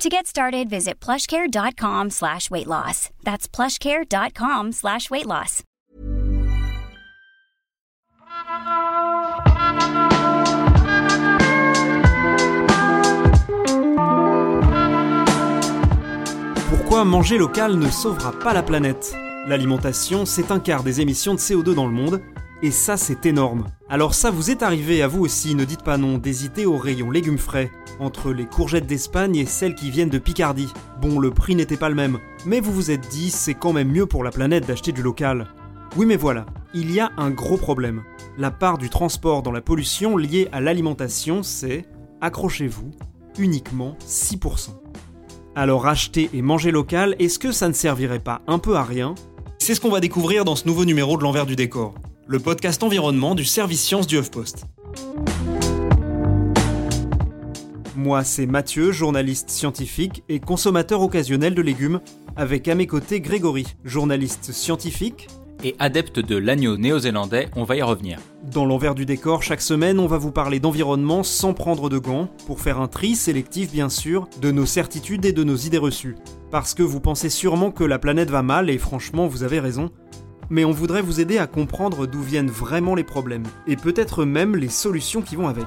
To get started, visit plushcare.com slash weight loss. That's plushcare.com slash weight loss. Pourquoi manger local ne sauvera pas la planète? L'alimentation, c'est un quart des émissions de CO2 dans le monde, et ça c'est énorme. Alors ça vous est arrivé à vous aussi, ne dites pas non, d'hésiter au rayon légumes frais, entre les courgettes d'Espagne et celles qui viennent de Picardie. Bon, le prix n'était pas le même, mais vous vous êtes dit c'est quand même mieux pour la planète d'acheter du local. Oui mais voilà, il y a un gros problème. La part du transport dans la pollution liée à l'alimentation, c'est, accrochez-vous, uniquement 6%. Alors acheter et manger local, est-ce que ça ne servirait pas un peu à rien? C'est ce qu'on va découvrir dans ce nouveau numéro de l'envers du décor, le podcast environnement du service sciences du HuffPost. Moi, c'est Mathieu, journaliste scientifique et consommateur occasionnel de légumes, avec à mes côtés Grégory, journaliste scientifique et adepte de l'agneau néo-zélandais, on va y revenir. Dans l'envers du décor, chaque semaine, on va vous parler d'environnement sans prendre de gants, pour faire un tri sélectif bien sûr, de nos certitudes et de nos idées reçues. Parce que vous pensez sûrement que la planète va mal, et franchement, vous avez raison. Mais on voudrait vous aider à comprendre d'où viennent vraiment les problèmes, et peut-être même les solutions qui vont avec.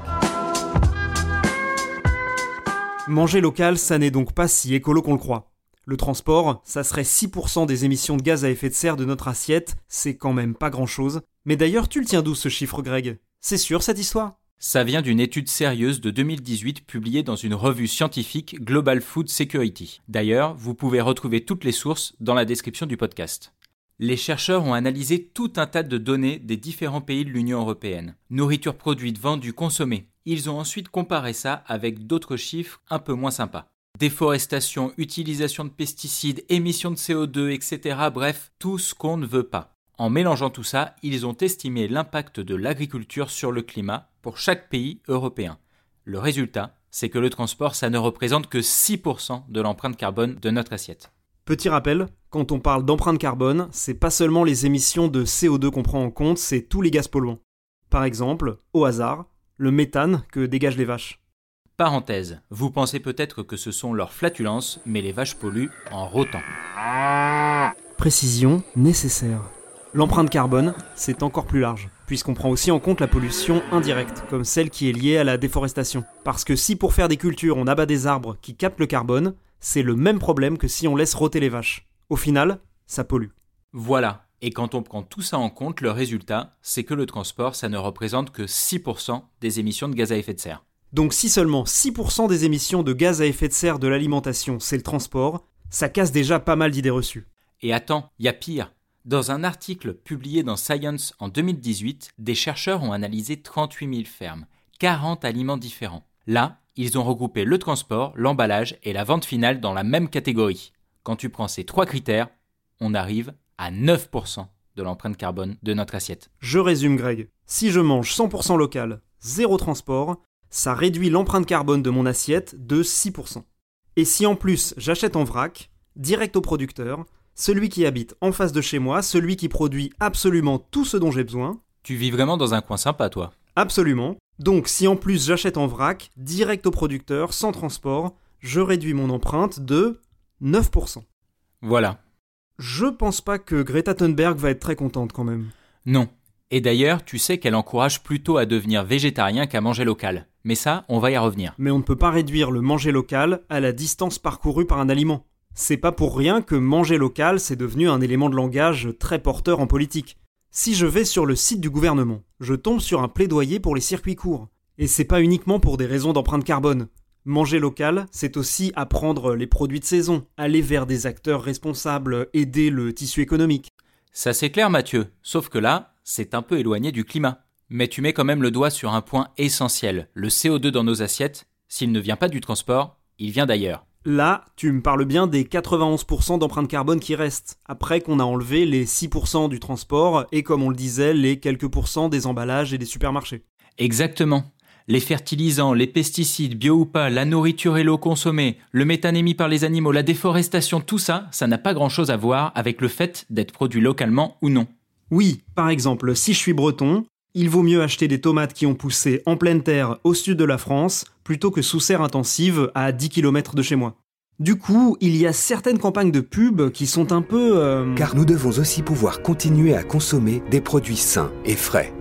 Manger local, ça n'est donc pas si écolo qu'on le croit. Le transport, ça serait 6% des émissions de gaz à effet de serre de notre assiette, c'est quand même pas grand-chose. Mais d'ailleurs, tu le tiens d'où ce chiffre, Greg? C'est sûr cette histoire? Ça vient d'une étude sérieuse de 2018 publiée dans une revue scientifique Global Food Security. D'ailleurs, vous pouvez retrouver toutes les sources dans la description du podcast. Les chercheurs ont analysé tout un tas de données des différents pays de l'Union européenne. Nourriture produite, vendue, consommée. Ils ont ensuite comparé ça avec d'autres chiffres un peu moins sympas. Déforestation, utilisation de pesticides, émissions de CO2, etc. Bref, tout ce qu'on ne veut pas. En mélangeant tout ça, ils ont estimé l'impact de l'agriculture sur le climat pour chaque pays européen. Le résultat, c'est que le transport, ça ne représente que 6% de l'empreinte carbone de notre assiette. Petit rappel, quand on parle d'empreinte carbone, c'est pas seulement les émissions de CO2 qu'on prend en compte, c'est tous les gaz polluants. Par exemple, au hasard, le méthane que dégagent les vaches. Parenthèse, vous pensez peut-être que ce sont leurs flatulences, mais les vaches polluent en rotant. Précision nécessaire. L'empreinte carbone, c'est encore plus large, puisqu'on prend aussi en compte la pollution indirecte, comme celle qui est liée à la déforestation. Parce que si pour faire des cultures on abat des arbres qui captent le carbone, c'est le même problème que si on laisse rôter les vaches. Au final, ça pollue. Voilà, et quand on prend tout ça en compte, le résultat, c'est que le transport, ça ne représente que 6% des émissions de gaz à effet de serre. Donc si seulement 6% des émissions de gaz à effet de serre de l'alimentation, c'est le transport, ça casse déjà pas mal d'idées reçues. Et attends, il y a pire. Dans un article publié dans Science en 2018, des chercheurs ont analysé 38 000 fermes, 40 aliments différents. Là, ils ont regroupé le transport, l'emballage et la vente finale dans la même catégorie. Quand tu prends ces trois critères, on arrive à 9% de l'empreinte carbone de notre assiette. Je résume Greg. Si je mange 100% local, zéro transport, ça réduit l'empreinte carbone de mon assiette de 6%. Et si en plus j'achète en vrac, direct au producteur, celui qui habite en face de chez moi, celui qui produit absolument tout ce dont j'ai besoin. Tu vis vraiment dans un coin sympa, toi. Absolument. Donc si en plus j'achète en vrac, direct au producteur, sans transport, je réduis mon empreinte de 9%. Voilà. Je pense pas que Greta Thunberg va être très contente quand même. Non. Et d'ailleurs, tu sais qu'elle encourage plutôt à devenir végétarien qu'à manger local. Mais ça, on va y revenir. Mais on ne peut pas réduire le manger local à la distance parcourue par un aliment. C'est pas pour rien que manger local, c'est devenu un élément de langage très porteur en politique. Si je vais sur le site du gouvernement, je tombe sur un plaidoyer pour les circuits courts. Et c'est pas uniquement pour des raisons d'empreinte carbone. Manger local, c'est aussi apprendre les produits de saison, aller vers des acteurs responsables, aider le tissu économique. Ça c'est clair Mathieu, sauf que là, c'est un peu éloigné du climat. Mais tu mets quand même le doigt sur un point essentiel. Le CO2 dans nos assiettes, s'il ne vient pas du transport, il vient d'ailleurs. Là, tu me parles bien des 91% d'empreinte carbone qui restent, après qu'on a enlevé les 6% du transport et comme on le disait, les quelques pourcents des emballages et des supermarchés. Exactement. Les fertilisants, les pesticides, bio ou pas, la nourriture et l'eau consommée, le méthane émis par les animaux, la déforestation, tout ça, ça n'a pas grand-chose à voir avec le fait d'être produit localement ou non. Oui, par exemple, si je suis breton, il vaut mieux acheter des tomates qui ont poussé en pleine terre au sud de la France plutôt que sous serre intensive à 10 km de chez moi. Du coup, il y a certaines campagnes de pub qui sont un peu... euh, Car nous devons aussi pouvoir continuer à consommer des produits sains et frais.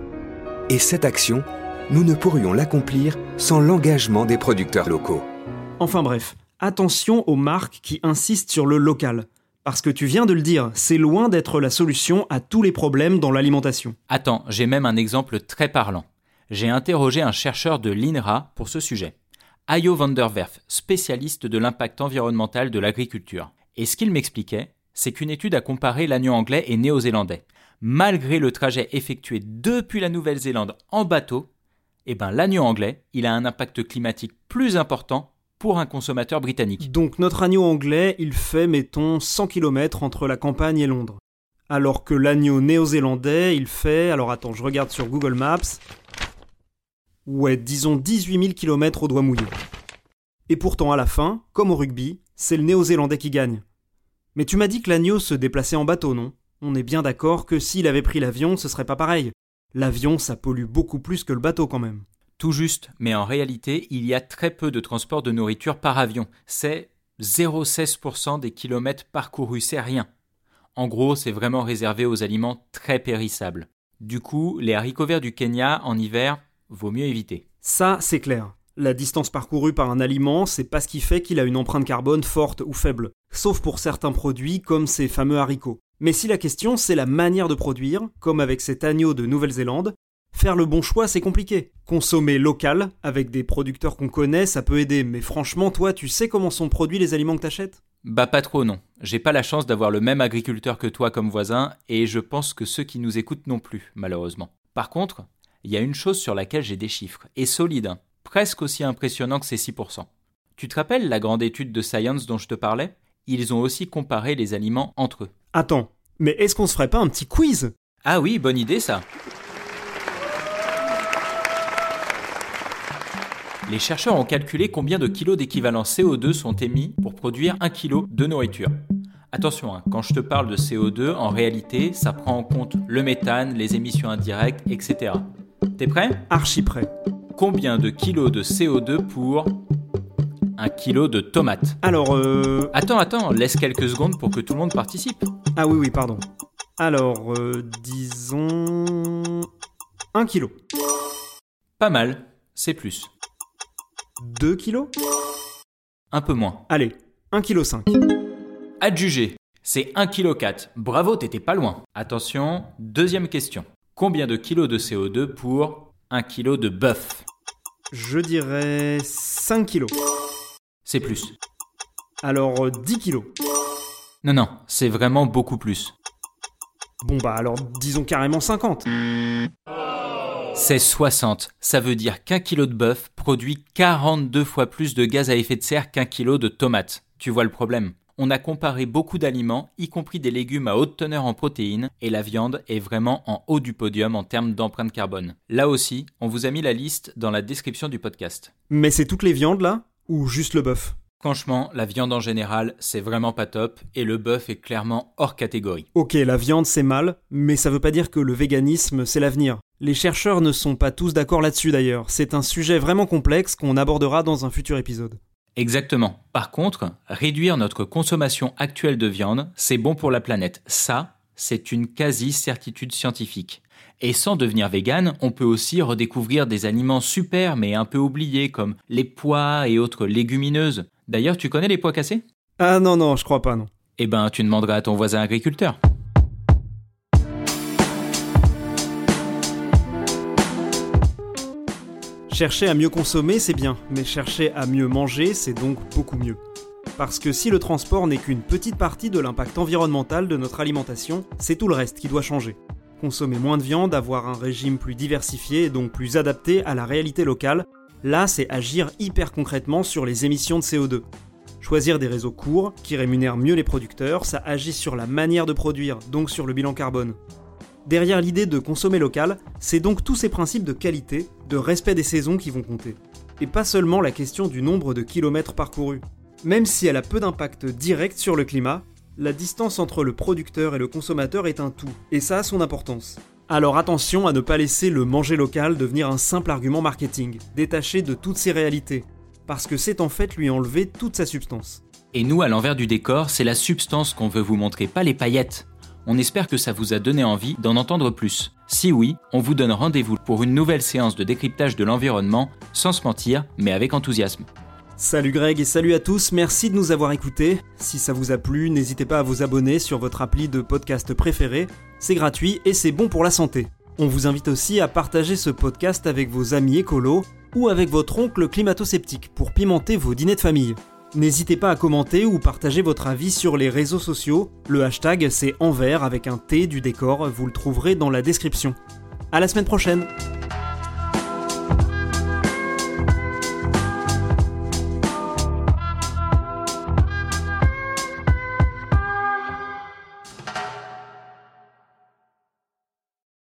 Et cette action, nous ne pourrions l'accomplir sans l'engagement des producteurs locaux. Enfin bref, attention aux marques qui insistent sur le local. Parce que tu viens de le dire, c'est loin d'être la solution à tous les problèmes dans l'alimentation. Attends, j'ai même un exemple très parlant. J'ai interrogé un chercheur de l'INRA pour ce sujet. Ayo van der Werf, spécialiste de l'impact environnemental de l'agriculture. Et ce qu'il m'expliquait, c'est qu'une étude a comparé l'agneau anglais et néo-zélandais. Malgré le trajet effectué depuis la Nouvelle-Zélande en bateau, eh ben l'agneau anglais, il a un impact climatique plus important un consommateur britannique. Donc notre agneau anglais, il fait, mettons, 100 km entre la campagne et Londres. Alors que l'agneau néo-zélandais, il fait, alors attends, je regarde sur Google Maps, ouais, disons 18 000 km au doigt mouillé. Et pourtant, à la fin, comme au rugby, c'est le néo-zélandais qui gagne. Mais tu m'as dit que l'agneau se déplaçait en bateau, non? On est bien d'accord que s'il avait pris l'avion, ce serait pas pareil. L'avion, ça pollue beaucoup plus que le bateau quand même. Tout juste, mais en réalité, il y a très peu de transport de nourriture par avion. C'est 0,16% des kilomètres parcourus, c'est rien. En gros, c'est vraiment réservé aux aliments très périssables. Du coup, les haricots verts du Kenya en hiver, vaut mieux éviter. Ça, c'est clair. La distance parcourue par un aliment, c'est pas ce qui fait qu'il a une empreinte carbone forte ou faible, sauf pour certains produits comme ces fameux haricots. Mais si la question c'est la manière de produire, comme avec cet agneau de Nouvelle-Zélande, faire le bon choix c'est compliqué. Consommer local, avec des producteurs qu'on connaît, ça peut aider, mais franchement, toi, tu sais comment sont produits les aliments que t'achètes? Bah pas trop non. J'ai pas la chance d'avoir le même agriculteur que toi comme voisin, et je pense que ceux qui nous écoutent non plus, malheureusement. Par contre, il y a une chose sur laquelle j'ai des chiffres, et solides, hein. presque aussi impressionnants que ces 6%. Tu te rappelles la grande étude de Science dont je te parlais? Ils ont aussi comparé les aliments entre eux. Attends, mais est-ce qu'on se ferait pas un petit quiz? Ah oui, bonne idée ça. Les chercheurs ont calculé combien de kilos d'équivalent CO2 sont émis pour produire un kilo de nourriture. Attention, hein, quand je te parle de CO2, en réalité, ça prend en compte le méthane, les émissions indirectes, etc. T'es prêt? Archi prêt. Combien de kilos de CO2 pour un kilo de tomates Alors, euh... Attends, attends, laisse quelques secondes pour que tout le monde participe. Ah oui, oui, pardon. Alors, euh, disons... Un kilo. Pas mal, c'est plus. 2 kilos? Un peu moins. Allez, 1 kg 5. Adjugé, c'est 1 kg 4. Bravo, t'étais pas loin. Attention, deuxième question. Combien de kilos de CO2 pour 1 kg de bœuf? Je dirais 5 kilos. C'est plus. Alors, euh, 10 kilos. Non, non, c'est vraiment beaucoup plus. Bon bah alors, disons carrément 50. C'est 60. Ça veut dire qu'un kilo de bœuf produit 42 fois plus de gaz à effet de serre qu'un kilo de tomates. Tu vois le problème? On a comparé beaucoup d'aliments, y compris des légumes à haute teneur en protéines, et la viande est vraiment en haut du podium en termes d'empreinte carbone. Là aussi, on vous a mis la liste dans la description du podcast. Mais c'est toutes les viandes là? Ou juste le bœuf? Franchement, la viande en général, c'est vraiment pas top, et le bœuf est clairement hors catégorie. Ok, la viande c'est mal, mais ça veut pas dire que le véganisme c'est l'avenir. Les chercheurs ne sont pas tous d'accord là-dessus d'ailleurs, c'est un sujet vraiment complexe qu'on abordera dans un futur épisode. Exactement. Par contre, réduire notre consommation actuelle de viande, c'est bon pour la planète. Ça, c'est une quasi-certitude scientifique. Et sans devenir vegan, on peut aussi redécouvrir des aliments super mais un peu oubliés comme les pois et autres légumineuses. D'ailleurs, tu connais les pois cassés? Ah non, non, je crois pas, non. Eh ben, tu demanderas à ton voisin agriculteur. Chercher à mieux consommer, c'est bien, mais chercher à mieux manger, c'est donc beaucoup mieux. Parce que si le transport n'est qu'une petite partie de l'impact environnemental de notre alimentation, c'est tout le reste qui doit changer. Consommer moins de viande, avoir un régime plus diversifié et donc plus adapté à la réalité locale, là c'est agir hyper concrètement sur les émissions de CO2. Choisir des réseaux courts, qui rémunèrent mieux les producteurs, ça agit sur la manière de produire, donc sur le bilan carbone. Derrière l'idée de consommer local, c'est donc tous ces principes de qualité, de respect des saisons qui vont compter. Et pas seulement la question du nombre de kilomètres parcourus. Même si elle a peu d'impact direct sur le climat, la distance entre le producteur et le consommateur est un tout, et ça a son importance. Alors attention à ne pas laisser le manger local devenir un simple argument marketing, détaché de toutes ses réalités, parce que c'est en fait lui enlever toute sa substance. Et nous, à l'envers du décor, c'est la substance qu'on veut vous montrer, pas les paillettes. On espère que ça vous a donné envie d'en entendre plus. Si oui, on vous donne rendez-vous pour une nouvelle séance de décryptage de l'environnement, sans se mentir, mais avec enthousiasme. Salut Greg et salut à tous, merci de nous avoir écoutés. Si ça vous a plu, n'hésitez pas à vous abonner sur votre appli de podcast préféré, c'est gratuit et c'est bon pour la santé. On vous invite aussi à partager ce podcast avec vos amis écolos ou avec votre oncle climato-sceptique pour pimenter vos dîners de famille. N'hésitez pas à commenter ou partager votre avis sur les réseaux sociaux. Le hashtag c'est envers avec un T du décor, vous le trouverez dans la description. À la semaine prochaine